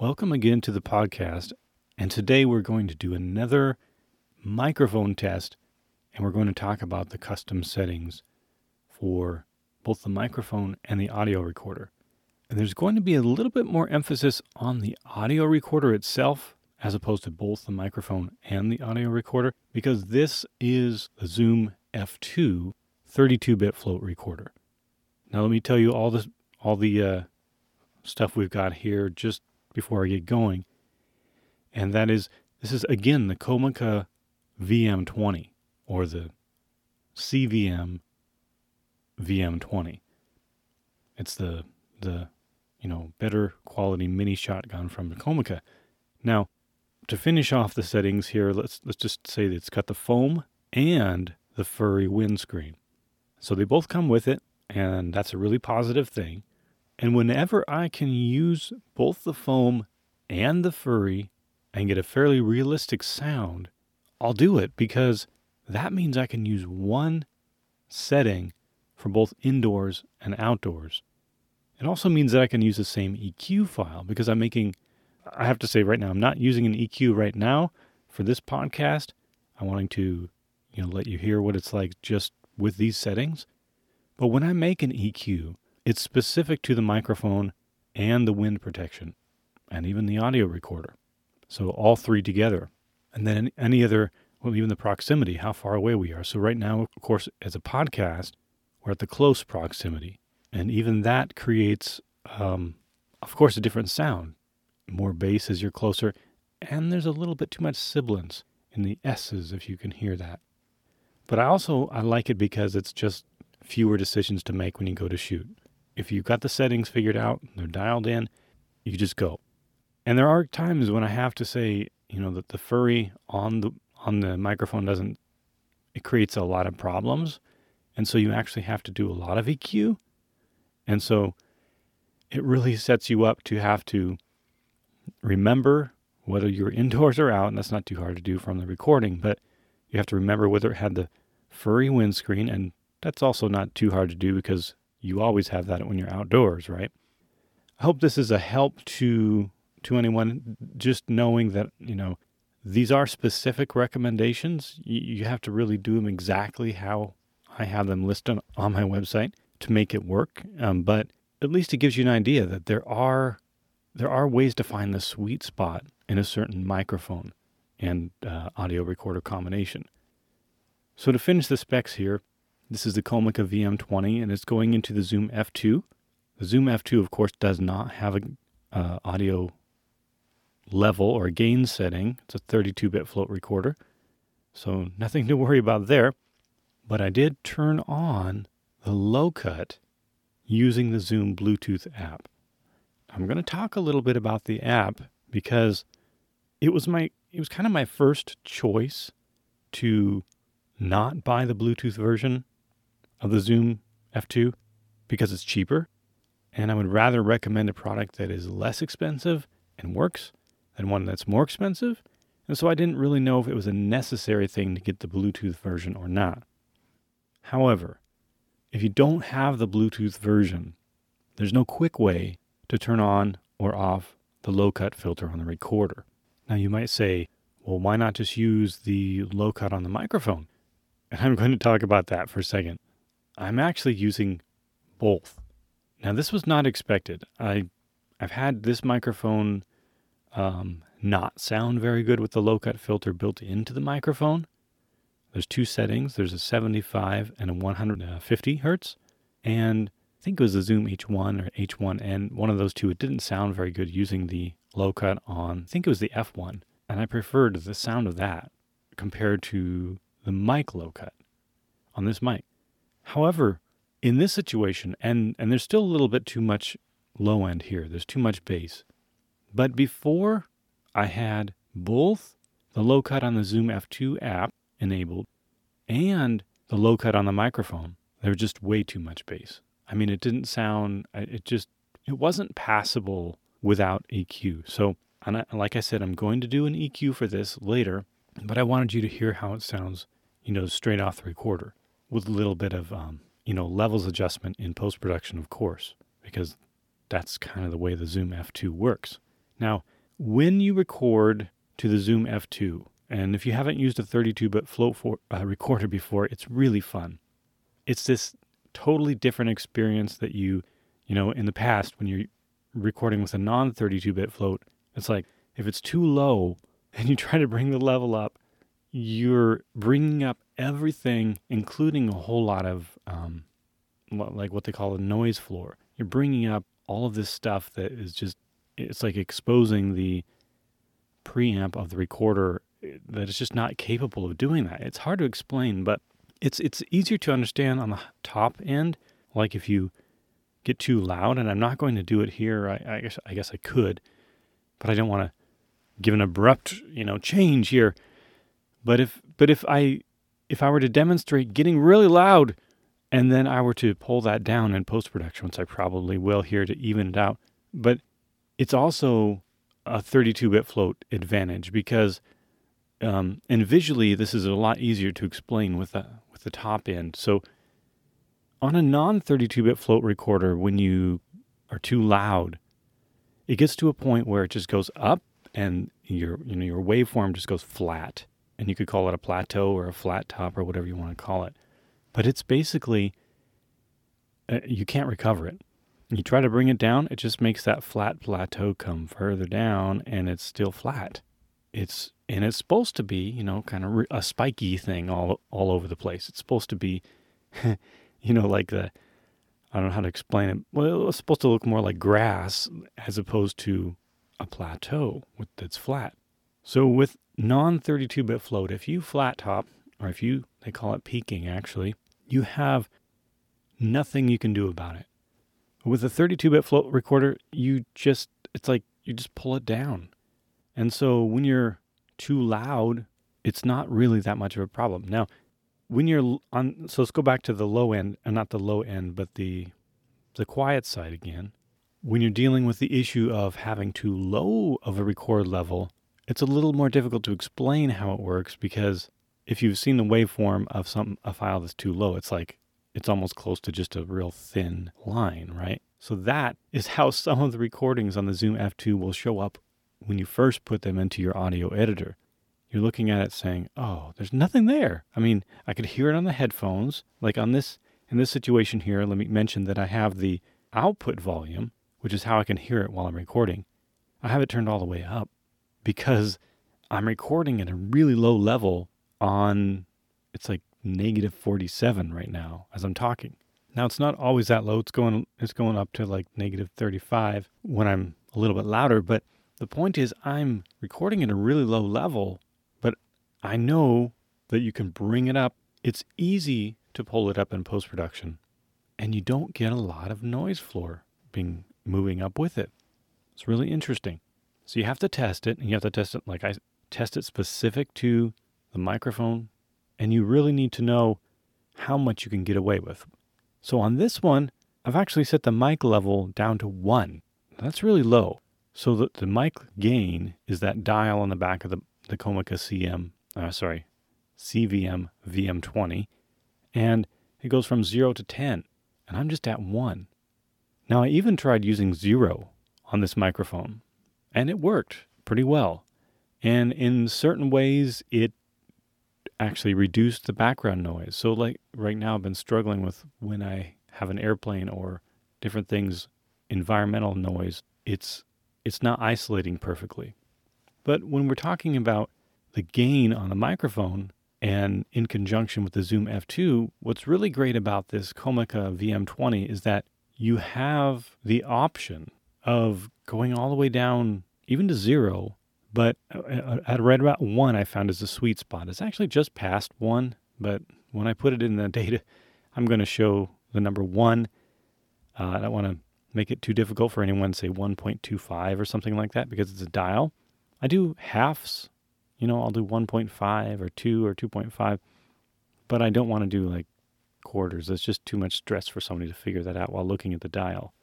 Welcome again to the podcast. And today we're going to do another microphone test and we're going to talk about the custom settings for both the microphone and the audio recorder. And there's going to be a little bit more emphasis on the audio recorder itself as opposed to both the microphone and the audio recorder because this is the Zoom F2 32-bit float recorder. Now let me tell you all the all the uh, stuff we've got here just before I get going. And that is, this is again the Comica VM20 or the CVM VM20. It's the, the, you know, better quality mini shotgun from the Comica. Now, to finish off the settings here, let's, let's just say that it's got the foam and the furry windscreen. So they both come with it, and that's a really positive thing. And whenever I can use both the foam and the furry and get a fairly realistic sound, I'll do it because that means I can use one setting for both indoors and outdoors. It also means that I can use the same EQ file because I'm making, I have to say right now, I'm not using an EQ right now for this podcast. I'm wanting to, you know, let you hear what it's like just with these settings. But when I make an EQ, it's specific to the microphone and the wind protection and even the audio recorder. So all three together. And then any other, well, even the proximity, how far away we are. So right now, of course, as a podcast, we're at the close proximity. And even that creates, um, of course, a different sound. More bass as you're closer. And there's a little bit too much sibilance in the S's, if you can hear that. But I also, I like it because it's just fewer decisions to make when you go to shoot if you've got the settings figured out, they're dialed in, you just go. And there are times when I have to say, you know, that the furry on the on the microphone doesn't it creates a lot of problems. And so you actually have to do a lot of EQ. And so it really sets you up to have to remember whether you're indoors or out, and that's not too hard to do from the recording, but you have to remember whether it had the furry windscreen, and that's also not too hard to do because you always have that when you're outdoors, right? I hope this is a help to to anyone just knowing that, you know, these are specific recommendations. You, have to really do them exactly how I have them listed on my website to make it work. Um, but at least it gives you an idea that there are there are ways to find the sweet spot in a certain microphone and uh, audio recorder combination. So to finish the specs here, this is the Comica VM20 and it's going into the Zoom F2. The Zoom F2, of course, does not have a uh, audio level or gain setting. It's a 32-bit float recorder, so nothing to worry about there. But I did turn on the low cut using the Zoom Bluetooth app. I'm going to talk a little bit about the app because it was my it was kind of my first choice to not buy the Bluetooth version of the Zoom F2 because it's cheaper. And I would rather recommend a product that is less expensive and works than one that's more expensive. And so I didn't really know if it was a necessary thing to get the Bluetooth version or not. However, if you don't have the Bluetooth version, there's no quick way to turn on or off the low cut filter on the recorder. Now you might say, well, why not just use the low cut on the microphone? And I'm going to talk about that for a second. I'm actually using both. Now, this was not expected. I, I've had this microphone um, not sound very good with the low cut filter built into the microphone. There's two settings. There's a 75 and a 150 hertz, and I think it was the Zoom H1 or H1N. One of those two. It didn't sound very good using the low cut on. I think it was the F1, and I preferred the sound of that compared to the mic low cut on this mic. However, in this situation, and, and there's still a little bit too much low end here, there's too much bass. But before I had both the low cut on the Zoom F2 app enabled and the low cut on the microphone, there was just way too much bass. I mean, it didn't sound, it just, it wasn't passable without EQ. So, and I, like I said, I'm going to do an EQ for this later, but I wanted you to hear how it sounds, you know, straight off the recorder with a little bit of um, you know levels adjustment in post production, of course, because that's kind of the way the Zoom F2 works. Now, when you record to the Zoom F2, and if you haven't used a 32 bit float for, uh, recorder before, it's really fun. It's this totally different experience that you, you know, in the past when you're recording with a non 32 bit float, it's like if it's too low and you try to bring the level up, you're bringing up everything, including a whole lot of um, like what they call a noise floor. You're bringing up all of this stuff that is just, it's like exposing the preamp of the recorder eh, that is just not capable of doing that. It's hard to explain, but it's it's easier to understand on the top end. Like if you get too loud, and I'm not going to do it here. I, I guess I guess I could, but I don't want to give an abrupt you know change here. But if but if I if I were to demonstrate getting really loud, and then I were to pull that down in post production, which I probably will here to even it out, but it's also a 32-bit float advantage because um, and visually this is a lot easier to explain with the with the top end. So on a non 32 bit float recorder, when you are too loud, it gets to a point where it just goes up and your you know your waveform just goes flat. And you could call it a plateau or a flat top or whatever you want to call it. But it's basically uh, you can't recover it. You try to bring it down, it just makes that flat plateau come further down and it's still flat. It's and it's supposed to be, you know, kind of a spiky thing all all over the place. It's supposed to be you know, like the I don't know how to explain it. Well, it's supposed to look more like grass as opposed to a plateau that's flat. So with non 32 bit float, if you flat top, or if you, they call it peaking actually, you have nothing you can do about it. With a 32 bit float recorder, you just, it's like you just pull it down. And so when you're too loud, it's not really that much of a problem. Now, when you're on so let's go back to the low end and uh, not the low end but the the quiet side again when you're dealing with the issue of having too low of a record level it's a little more difficult to explain how it works because if you've seen the waveform of some a file that's too low it's like it's almost close to just a real thin line right so that is how some of the recordings on the zoom f2 will show up when you first put them into your audio editor you're looking at it saying, "Oh, there's nothing there." I mean, I could hear it on the headphones. Like on this in this situation here, let me mention that I have the output volume, which is how I can hear it while I'm recording. I have it turned all the way up because I'm recording at a really low level on it's like negative 47 right now as I'm talking. Now it's not always that low. It's going it's going up to like negative 35 when I'm a little bit louder, but the point is I'm recording at a really low level but I know that you can bring it up. It's easy to pull it up in post production, and you don't get a lot of noise floor being moving up with it. It's really interesting. So you have to test it, and you have to test it like I test it specific to the microphone, and you really need to know how much you can get away with. So on this one, I've actually set the mic level down to one. That's really low. So the, the mic gain is that dial on the back of the, the Comica CM uh, sorry, CVM VM20, and it goes from 0 to 10, and I'm just at 1. Now, I even tried using 0 on this microphone, and it worked pretty well. And in certain ways, it actually reduced the background noise. So, like right now, I've been struggling with when I have an airplane or different things, environmental noise, it's it's not isolating perfectly. But when we're talking about the gain on the microphone and in conjunction with the Zoom F2, what's really great about this Comica VM20 is that you have the option of going all the way down even to zero, but at right about one, I found is a sweet spot. It's actually just past one, but when I put it in the data, I'm going to show the number one. Uh, I don't want to make it too difficult for anyone, say 1.25 or something like that, because it's a dial. I do halves you know, I'll do 1.5 or 2 or 2.5, but I don't want to do like quarters. It's just too much stress for somebody to figure that out while looking at the dial.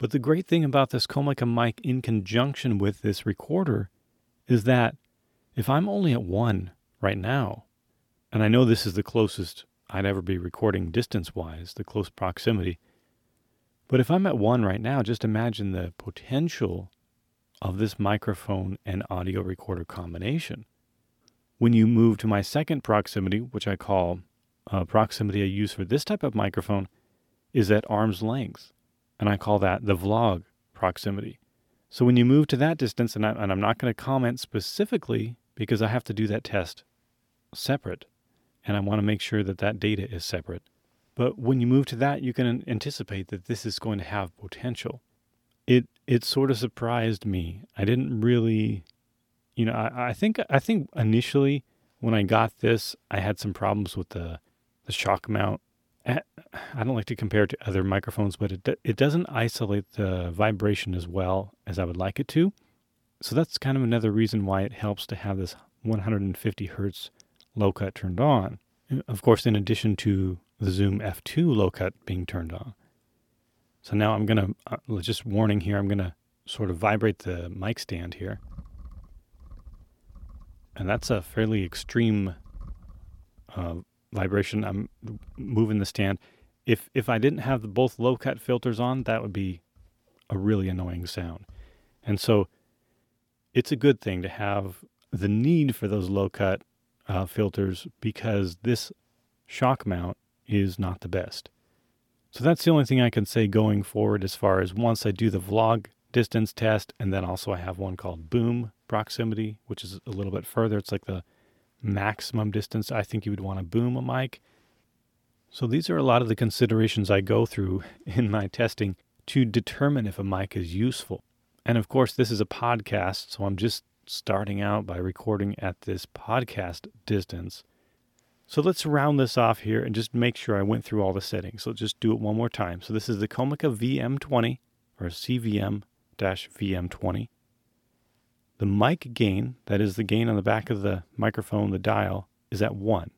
But the great thing about this Comica mic in conjunction with this recorder is that if I'm only at 1 right now, and I know this is the closest I'd ever be recording distance wise, the close proximity, but if I'm at 1 right now, just imagine the potential of this microphone and audio recorder combination. When you move to my second proximity, which I call uh, proximity I use for this type of microphone, is at arm's length. And I call that the vlog proximity. So when you move to that distance, and, I, and I'm not going to comment specifically because I have to do that test separate, and I want to make sure that that data is separate. But when you move to that, you can anticipate that this is going to have potential. It it sort of surprised me. I didn't really, you know, I, I think I think initially when I got this, I had some problems with the the shock mount. Eh, I don't like to compare it to other microphones, but it it doesn't isolate the vibration as well as I would like it to. So that's kind of another reason why it helps to have this 150 hertz low cut turned on. Of course, in addition to the Zoom F2 low cut being turned on. So now I'm going to, uh, just warning here, I'm going to sort of vibrate the mic stand here. And that's a fairly extreme uh, vibration. I'm moving the stand. If, if I didn't have the both low cut filters on, that would be a really annoying sound. And so it's a good thing to have the need for those low cut uh, filters because this shock mount is not the best. So that's the only thing I can say going forward as far as once I do the vlog distance test, and then also I have one called boom proximity, which is a little bit further. It's like the maximum distance I think you would want to boom a mic. So these are a lot of the considerations I go through in my testing to determine if a mic is useful. And of course, this is a podcast, so I'm just starting out by recording at this podcast distance. So let's round this off here and just make sure I went through all the settings. So let's just do it one more time. So this is the Comica VM20 or CVM VM20. The mic gain, that is the gain on the back of the microphone, the dial, is at 1.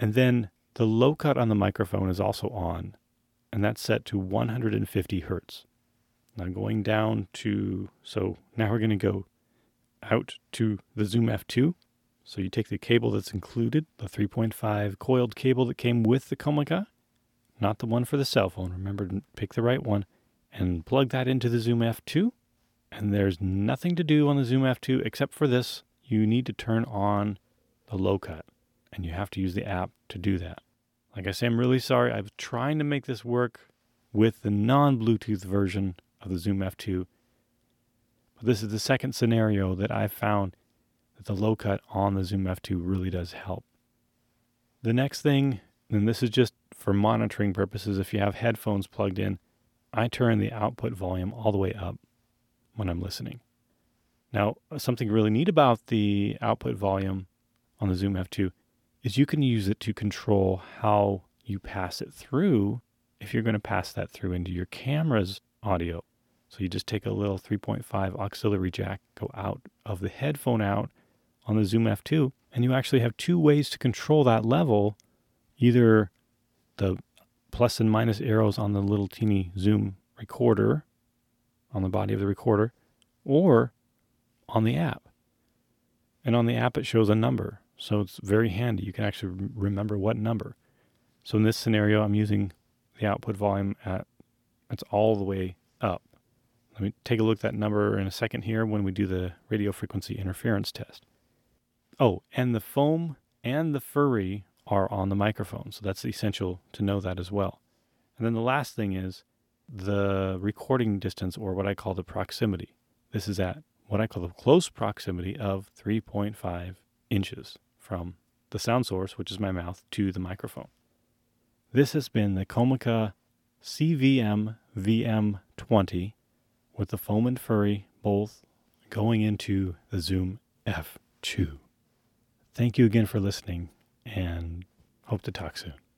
And then the low cut on the microphone is also on, and that's set to 150 hertz. Now going down to, so now we're going to go out to the Zoom F2 so you take the cable that's included, the 3.5 coiled cable that came with the Comica, not the one for the cell phone. Remember to pick the right one and plug that into the Zoom F2. And there's nothing to do on the Zoom F2 except for this. You need to turn on the low cut and you have to use the app to do that. Like I say, I'm really sorry. I was trying to make this work with the non Bluetooth version of the Zoom F2. But this is the second scenario that I've found that the low cut on the Zoom F2 really does help. The next thing, and this is just for monitoring purposes, if you have headphones plugged in, I turn the output volume all the way up when I'm listening. Now, something really neat about the output volume on the Zoom F2 is you can use it to control how you pass it through if you're going to pass that through into your camera's audio. So you just take a little 3.5 auxiliary jack, go out of the headphone out, on the Zoom F2. And you actually have two ways to control that level either the plus and minus arrows on the little teeny Zoom recorder on the body of the recorder or on the app. And on the app, it shows a number. So it's very handy. You can actually remember what number. So in this scenario, I'm using the output volume at, it's all the way up. Let me take a look at that number in a second here when we do the radio frequency interference test. Oh, and the foam and the furry are on the microphone. So that's essential to know that as well. And then the last thing is the recording distance, or what I call the proximity. This is at what I call the close proximity of 3.5 inches from the sound source, which is my mouth, to the microphone. This has been the Comica CVM VM20 with the foam and furry both going into the Zoom F2. Thank you again for listening and hope to talk soon.